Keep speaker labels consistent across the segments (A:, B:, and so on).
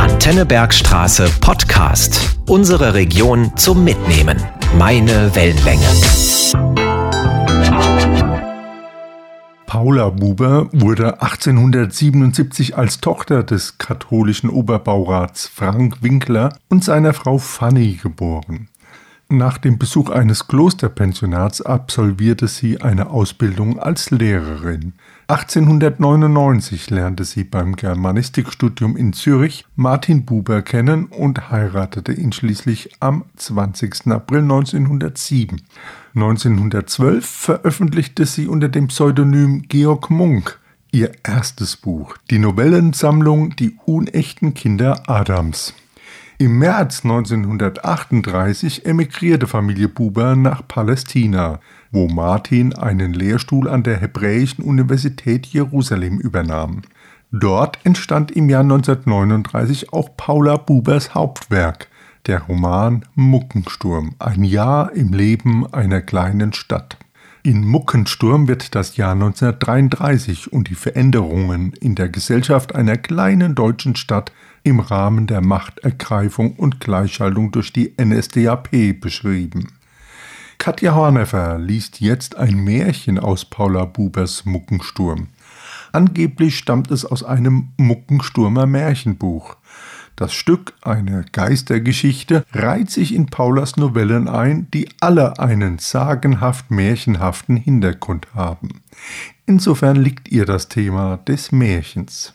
A: Antenne Bergstraße Podcast. Unsere Region zum Mitnehmen. Meine Wellenlänge.
B: Paula Buber wurde 1877 als Tochter des katholischen Oberbaurats Frank Winkler und seiner Frau Fanny geboren. Nach dem Besuch eines Klosterpensionats absolvierte sie eine Ausbildung als Lehrerin. 1899 lernte sie beim Germanistikstudium in Zürich Martin Buber kennen und heiratete ihn schließlich am 20. April 1907. 1912 veröffentlichte sie unter dem Pseudonym Georg Munk ihr erstes Buch, die Novellensammlung Die unechten Kinder Adams. Im März 1938 emigrierte Familie Buber nach Palästina, wo Martin einen Lehrstuhl an der Hebräischen Universität Jerusalem übernahm. Dort entstand im Jahr 1939 auch Paula Bubers Hauptwerk, der Roman Muckensturm, ein Jahr im Leben einer kleinen Stadt. In Muckensturm wird das Jahr 1933 und die Veränderungen in der Gesellschaft einer kleinen deutschen Stadt im Rahmen der Machtergreifung und Gleichschaltung durch die NSDAP beschrieben. Katja Horneffer liest jetzt ein Märchen aus Paula Bubers Muckensturm. Angeblich stammt es aus einem Muckensturmer Märchenbuch. Das Stück, eine Geistergeschichte, reiht sich in Paulas Novellen ein, die alle einen sagenhaft märchenhaften Hintergrund haben. Insofern liegt ihr das Thema des Märchens.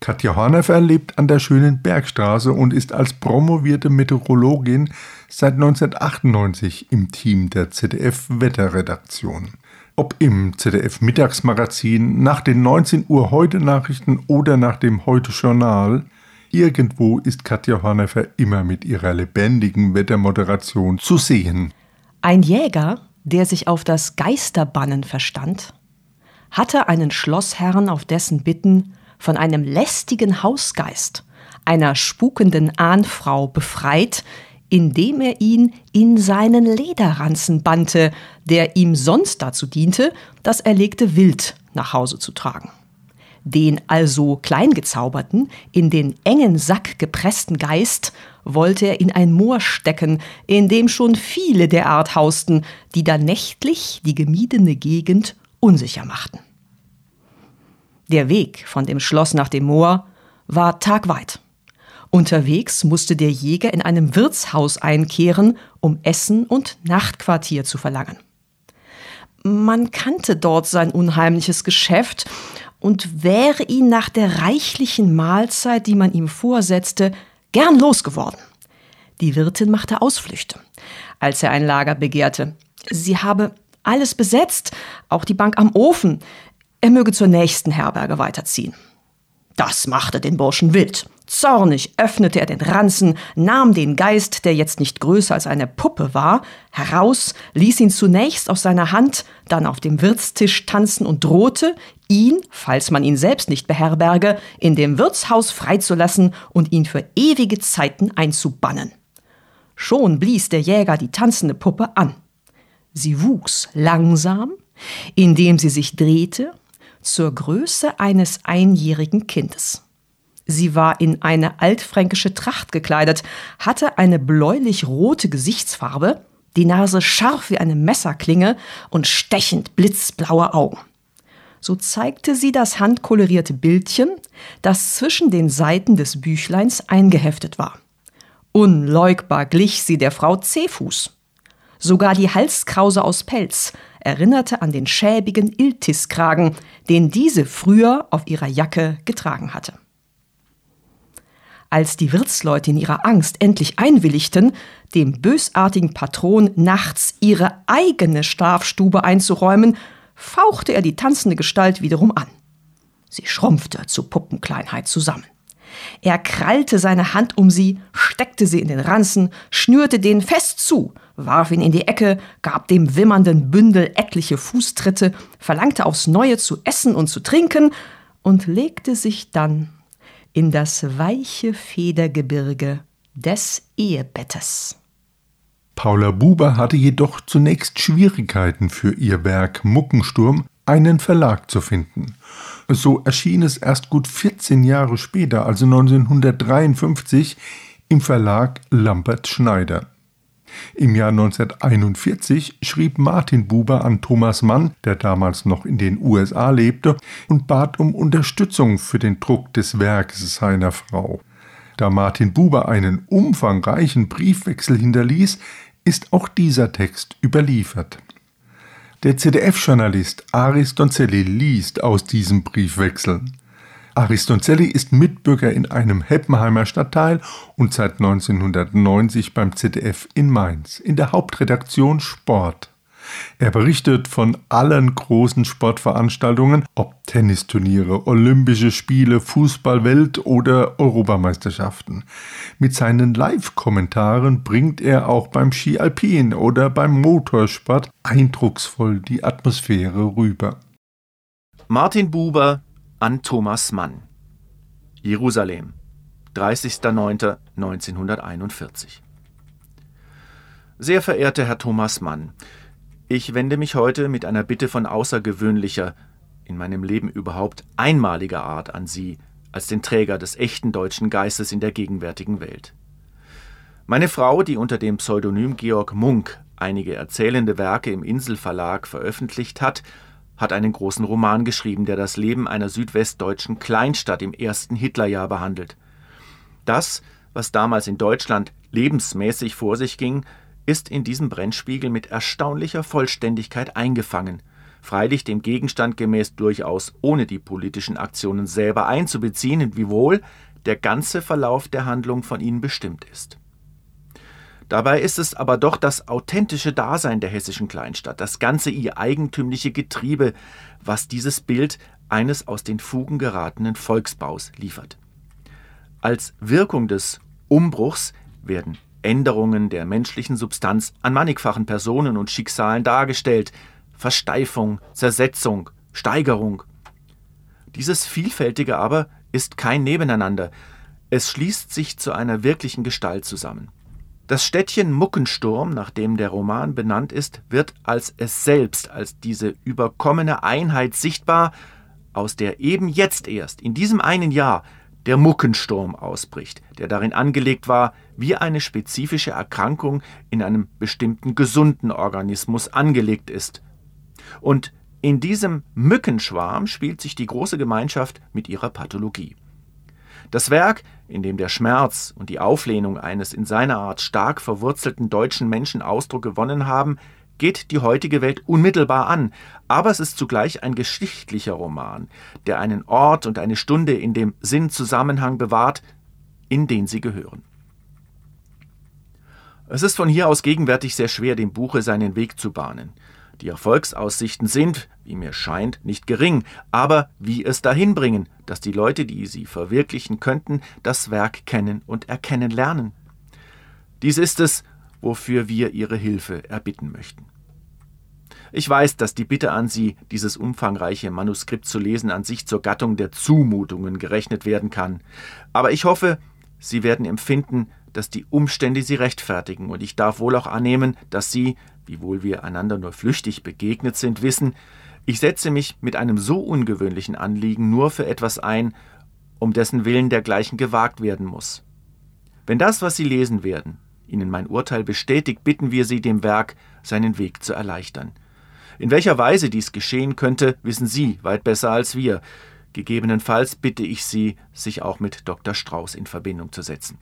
B: Katja Hornefer lebt an der schönen Bergstraße und ist als promovierte Meteorologin seit 1998 im Team der ZDF Wetterredaktion. Ob im ZDF Mittagsmagazin, nach den 19 Uhr Heute Nachrichten oder nach dem Heute Journal, irgendwo ist Katja Hornefer immer mit ihrer lebendigen Wettermoderation zu sehen.
C: Ein Jäger, der sich auf das Geisterbannen verstand, hatte einen Schlossherrn auf dessen Bitten von einem lästigen Hausgeist, einer spukenden Ahnfrau befreit, indem er ihn in seinen Lederranzen bannte, der ihm sonst dazu diente, das erlegte Wild nach Hause zu tragen. Den also kleingezauberten, in den engen Sack gepressten Geist wollte er in ein Moor stecken, in dem schon viele derart hausten, die da nächtlich die gemiedene Gegend unsicher machten. Der Weg von dem Schloss nach dem Moor war tagweit. Unterwegs musste der Jäger in einem Wirtshaus einkehren, um Essen und Nachtquartier zu verlangen. Man kannte dort sein unheimliches Geschäft und wäre ihn nach der reichlichen Mahlzeit, die man ihm vorsetzte, gern losgeworden. Die Wirtin machte Ausflüchte, als er ein Lager begehrte. Sie habe alles besetzt, auch die Bank am Ofen er möge zur nächsten Herberge weiterziehen. Das machte den Burschen wild. Zornig öffnete er den Ranzen, nahm den Geist, der jetzt nicht größer als eine Puppe war, heraus, ließ ihn zunächst aus seiner Hand, dann auf dem Wirtstisch tanzen und drohte, ihn, falls man ihn selbst nicht beherberge, in dem Wirtshaus freizulassen und ihn für ewige Zeiten einzubannen. Schon blies der Jäger die tanzende Puppe an. Sie wuchs langsam, indem sie sich drehte zur Größe eines einjährigen Kindes. Sie war in eine altfränkische Tracht gekleidet, hatte eine bläulich-rote Gesichtsfarbe, die Nase scharf wie eine Messerklinge und stechend blitzblaue Augen. So zeigte sie das handkolorierte Bildchen, das zwischen den Seiten des Büchleins eingeheftet war. Unleugbar glich sie der Frau Zehfuß. Sogar die Halskrause aus Pelz erinnerte an den schäbigen Iltiskragen, den diese früher auf ihrer Jacke getragen hatte. Als die Wirtsleute in ihrer Angst endlich einwilligten, dem bösartigen Patron nachts ihre eigene Schlafstube einzuräumen, fauchte er die tanzende Gestalt wiederum an. Sie schrumpfte zu Puppenkleinheit zusammen. Er krallte seine Hand um sie, steckte sie in den Ranzen, schnürte den fest zu, warf ihn in die Ecke, gab dem wimmernden Bündel etliche Fußtritte, verlangte aufs Neue zu essen und zu trinken und legte sich dann in das weiche Federgebirge des Ehebettes.
B: Paula Buber hatte jedoch zunächst Schwierigkeiten für ihr Werk Muckensturm, einen Verlag zu finden. So erschien es erst gut 14 Jahre später, also 1953, im Verlag Lambert Schneider. Im Jahr 1941 schrieb Martin Buber an Thomas Mann, der damals noch in den USA lebte, und bat um Unterstützung für den Druck des Werkes seiner Frau. Da Martin Buber einen umfangreichen Briefwechsel hinterließ, ist auch dieser Text überliefert. Der ZDF-Journalist Aris Donzelli liest aus diesem Briefwechsel. Aristonzelli ist Mitbürger in einem Heppenheimer Stadtteil und seit 1990 beim ZDF in Mainz in der Hauptredaktion Sport. Er berichtet von allen großen Sportveranstaltungen, ob Tennisturniere, Olympische Spiele, Fußballwelt oder Europameisterschaften. Mit seinen Live-Kommentaren bringt er auch beim Ski Alpin oder beim Motorsport eindrucksvoll die Atmosphäre rüber.
A: Martin Buber an Thomas Mann. Jerusalem, 30.09.1941. Sehr verehrter Herr Thomas Mann, ich wende mich heute mit einer Bitte von außergewöhnlicher, in meinem Leben überhaupt einmaliger Art an Sie, als den Träger des echten deutschen Geistes in der gegenwärtigen Welt. Meine Frau, die unter dem Pseudonym Georg Munk einige erzählende Werke im Inselverlag veröffentlicht hat, hat einen großen Roman geschrieben, der das Leben einer südwestdeutschen Kleinstadt im ersten Hitlerjahr behandelt. Das, was damals in Deutschland lebensmäßig vor sich ging, ist in diesem Brennspiegel mit erstaunlicher Vollständigkeit eingefangen, freilich dem Gegenstand gemäß durchaus ohne die politischen Aktionen selber einzubeziehen, wiewohl der ganze Verlauf der Handlung von ihnen bestimmt ist. Dabei ist es aber doch das authentische Dasein der hessischen Kleinstadt, das ganze ihr eigentümliche Getriebe, was dieses Bild eines aus den Fugen geratenen Volksbaus liefert. Als Wirkung des Umbruchs werden Änderungen der menschlichen Substanz an mannigfachen Personen und Schicksalen dargestellt, Versteifung, Zersetzung, Steigerung. Dieses Vielfältige aber ist kein Nebeneinander, es schließt sich zu einer wirklichen Gestalt zusammen. Das Städtchen Muckensturm, nach dem der Roman benannt ist, wird als es selbst, als diese überkommene Einheit sichtbar, aus der eben jetzt erst, in diesem einen Jahr, der Muckensturm ausbricht, der darin angelegt war, wie eine spezifische Erkrankung in einem bestimmten gesunden Organismus angelegt ist. Und in diesem Mückenschwarm spielt sich die große Gemeinschaft mit ihrer Pathologie. Das Werk, in dem der Schmerz und die Auflehnung eines in seiner Art stark verwurzelten deutschen Menschen Ausdruck gewonnen haben, geht die heutige Welt unmittelbar an, aber es ist zugleich ein geschichtlicher Roman, der einen Ort und eine Stunde in dem Sinnzusammenhang bewahrt, in den sie gehören. Es ist von hier aus gegenwärtig sehr schwer, dem Buche seinen Weg zu bahnen. Die Erfolgsaussichten sind, wie mir scheint, nicht gering, aber wie es dahin bringen, dass die Leute, die sie verwirklichen könnten, das Werk kennen und erkennen lernen. Dies ist es, wofür wir Ihre Hilfe erbitten möchten. Ich weiß, dass die Bitte an Sie, dieses umfangreiche Manuskript zu lesen, an sich zur Gattung der Zumutungen gerechnet werden kann. Aber ich hoffe, Sie werden empfinden, dass die Umstände Sie rechtfertigen, und ich darf wohl auch annehmen, dass Sie, wiewohl wir einander nur flüchtig begegnet sind, wissen, ich setze mich mit einem so ungewöhnlichen Anliegen nur für etwas ein, um dessen Willen dergleichen gewagt werden muss. Wenn das, was Sie lesen werden, Ihnen mein Urteil bestätigt, bitten wir Sie, dem Werk seinen Weg zu erleichtern. In welcher Weise dies geschehen könnte, wissen Sie weit besser als wir. Gegebenenfalls bitte ich Sie, sich auch mit Dr. Strauß in Verbindung zu setzen.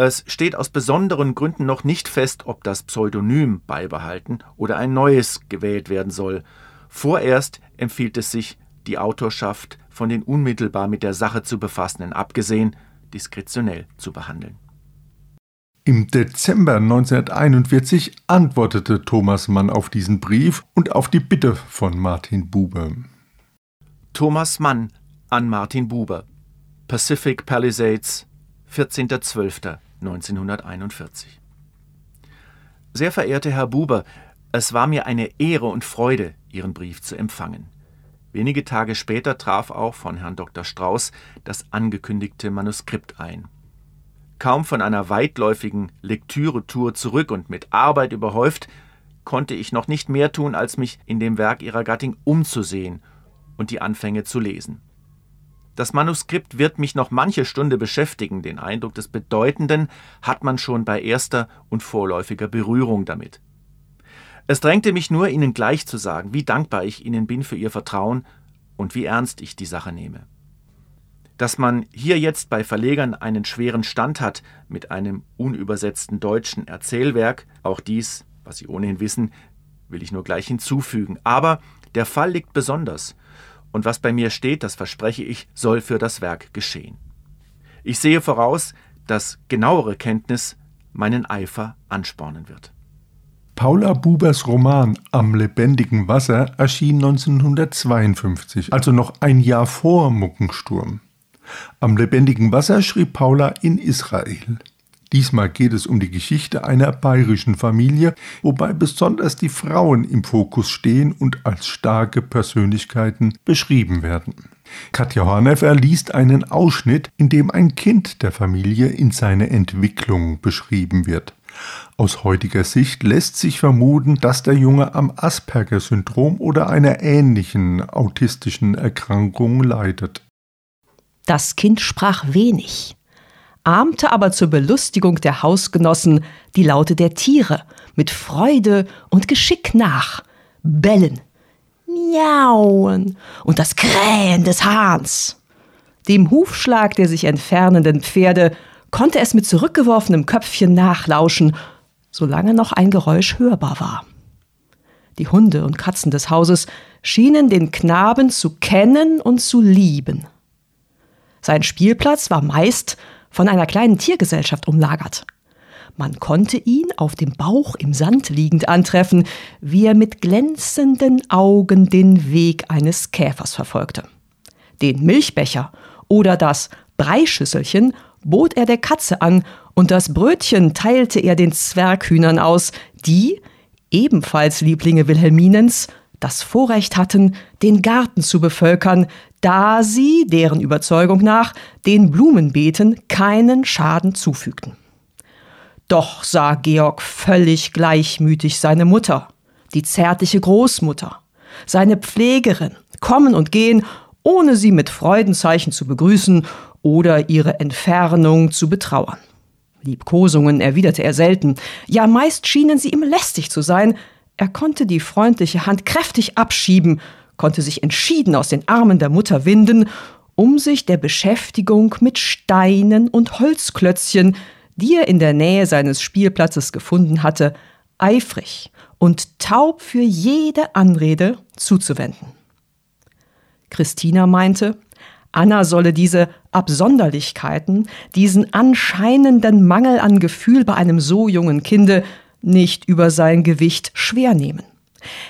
A: Es steht aus besonderen Gründen noch nicht fest, ob das Pseudonym beibehalten oder ein neues gewählt werden soll. Vorerst empfiehlt es sich, die Autorschaft von den unmittelbar mit der Sache zu befassenden abgesehen diskretionell zu behandeln.
B: Im Dezember 1941 antwortete Thomas Mann auf diesen Brief und auf die Bitte von Martin Buber.
A: Thomas Mann an Martin Buber Pacific Palisades 14.12. 1941. Sehr verehrter Herr Buber, es war mir eine Ehre und Freude, Ihren Brief zu empfangen. Wenige Tage später traf auch von Herrn Dr. Strauß das angekündigte Manuskript ein. Kaum von einer weitläufigen Lektüretour zurück und mit Arbeit überhäuft, konnte ich noch nicht mehr tun, als mich in dem Werk ihrer Gattin umzusehen und die Anfänge zu lesen. Das Manuskript wird mich noch manche Stunde beschäftigen, den Eindruck des Bedeutenden hat man schon bei erster und vorläufiger Berührung damit. Es drängte mich nur, Ihnen gleich zu sagen, wie dankbar ich Ihnen bin für Ihr Vertrauen und wie ernst ich die Sache nehme. Dass man hier jetzt bei Verlegern einen schweren Stand hat mit einem unübersetzten deutschen Erzählwerk, auch dies, was Sie ohnehin wissen, will ich nur gleich hinzufügen. Aber der Fall liegt besonders, und was bei mir steht, das verspreche ich, soll für das Werk geschehen. Ich sehe voraus, dass genauere Kenntnis meinen Eifer anspornen wird.
B: Paula Bubers Roman Am lebendigen Wasser erschien 1952, also noch ein Jahr vor Muckensturm. Am lebendigen Wasser schrieb Paula in Israel. Diesmal geht es um die Geschichte einer bayerischen Familie, wobei besonders die Frauen im Fokus stehen und als starke Persönlichkeiten beschrieben werden. Katja Horneffer liest einen Ausschnitt, in dem ein Kind der Familie in seiner Entwicklung beschrieben wird. Aus heutiger Sicht lässt sich vermuten, dass der Junge am Asperger-Syndrom oder einer ähnlichen autistischen Erkrankung leidet.
C: Das Kind sprach wenig, ahmte aber zur Belustigung der Hausgenossen die Laute der Tiere mit Freude und Geschick nach, bellen, miauen und das Krähen des Hahns. Dem Hufschlag der sich entfernenden Pferde konnte es mit zurückgeworfenem Köpfchen nachlauschen, solange noch ein Geräusch hörbar war. Die Hunde und Katzen des Hauses schienen den Knaben zu kennen und zu lieben. Sein Spielplatz war meist von einer kleinen Tiergesellschaft umlagert. Man konnte ihn auf dem Bauch im Sand liegend antreffen, wie er mit glänzenden Augen den Weg eines Käfers verfolgte. Den Milchbecher oder das Breischüsselchen bot er der Katze an, und das Brötchen teilte er den Zwerghühnern aus, die, ebenfalls Lieblinge Wilhelminens, das Vorrecht hatten, den Garten zu bevölkern, da sie, deren Überzeugung nach, den Blumenbeeten keinen Schaden zufügten. Doch sah Georg völlig gleichmütig seine Mutter, die zärtliche Großmutter, seine Pflegerin, kommen und gehen, ohne sie mit Freudenzeichen zu begrüßen oder ihre Entfernung zu betrauern. Liebkosungen erwiderte er selten, ja meist schienen sie ihm lästig zu sein, er konnte die freundliche Hand kräftig abschieben, konnte sich entschieden aus den Armen der Mutter winden, um sich der Beschäftigung mit Steinen und Holzklötzchen, die er in der Nähe seines Spielplatzes gefunden hatte, eifrig und taub für jede Anrede zuzuwenden. Christina meinte, Anna solle diese Absonderlichkeiten, diesen anscheinenden Mangel an Gefühl bei einem so jungen Kinde nicht über sein Gewicht schwer nehmen.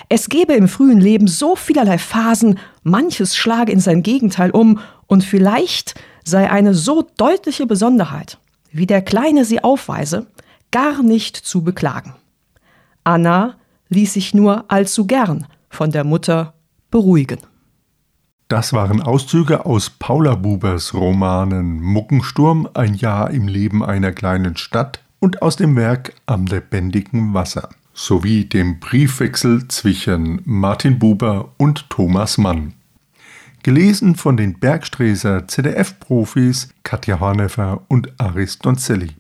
C: Es gebe im frühen Leben so vielerlei Phasen, manches schlage in sein Gegenteil um, und vielleicht sei eine so deutliche Besonderheit, wie der Kleine sie aufweise, gar nicht zu beklagen. Anna ließ sich nur allzu gern von der Mutter beruhigen.
B: Das waren Auszüge aus Paula Bubers Romanen Muckensturm, ein Jahr im Leben einer kleinen Stadt und aus dem Werk Am lebendigen Wasser sowie dem Briefwechsel zwischen Martin Buber und Thomas Mann. Gelesen von den Bergstreser ZDF-Profis Katja Horneffer und Aris Donzelli.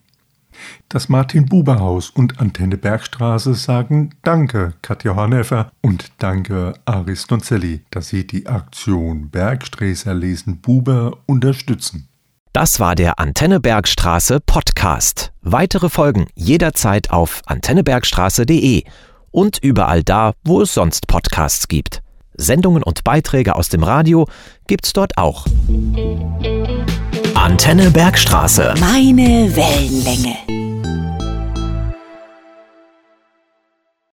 B: Das Martin-Buber-Haus und Antenne Bergstraße sagen Danke, Katja Horneffer und Danke, Aris Donzelli, dass sie die Aktion Bergsträßer lesen Buber unterstützen.
D: Das war der Antenne Bergstraße Podcast. Weitere Folgen jederzeit auf antennebergstraße.de und überall da, wo es sonst Podcasts gibt. Sendungen und Beiträge aus dem Radio gibt's dort auch. Antenne Bergstraße.
E: Meine Wellenlänge.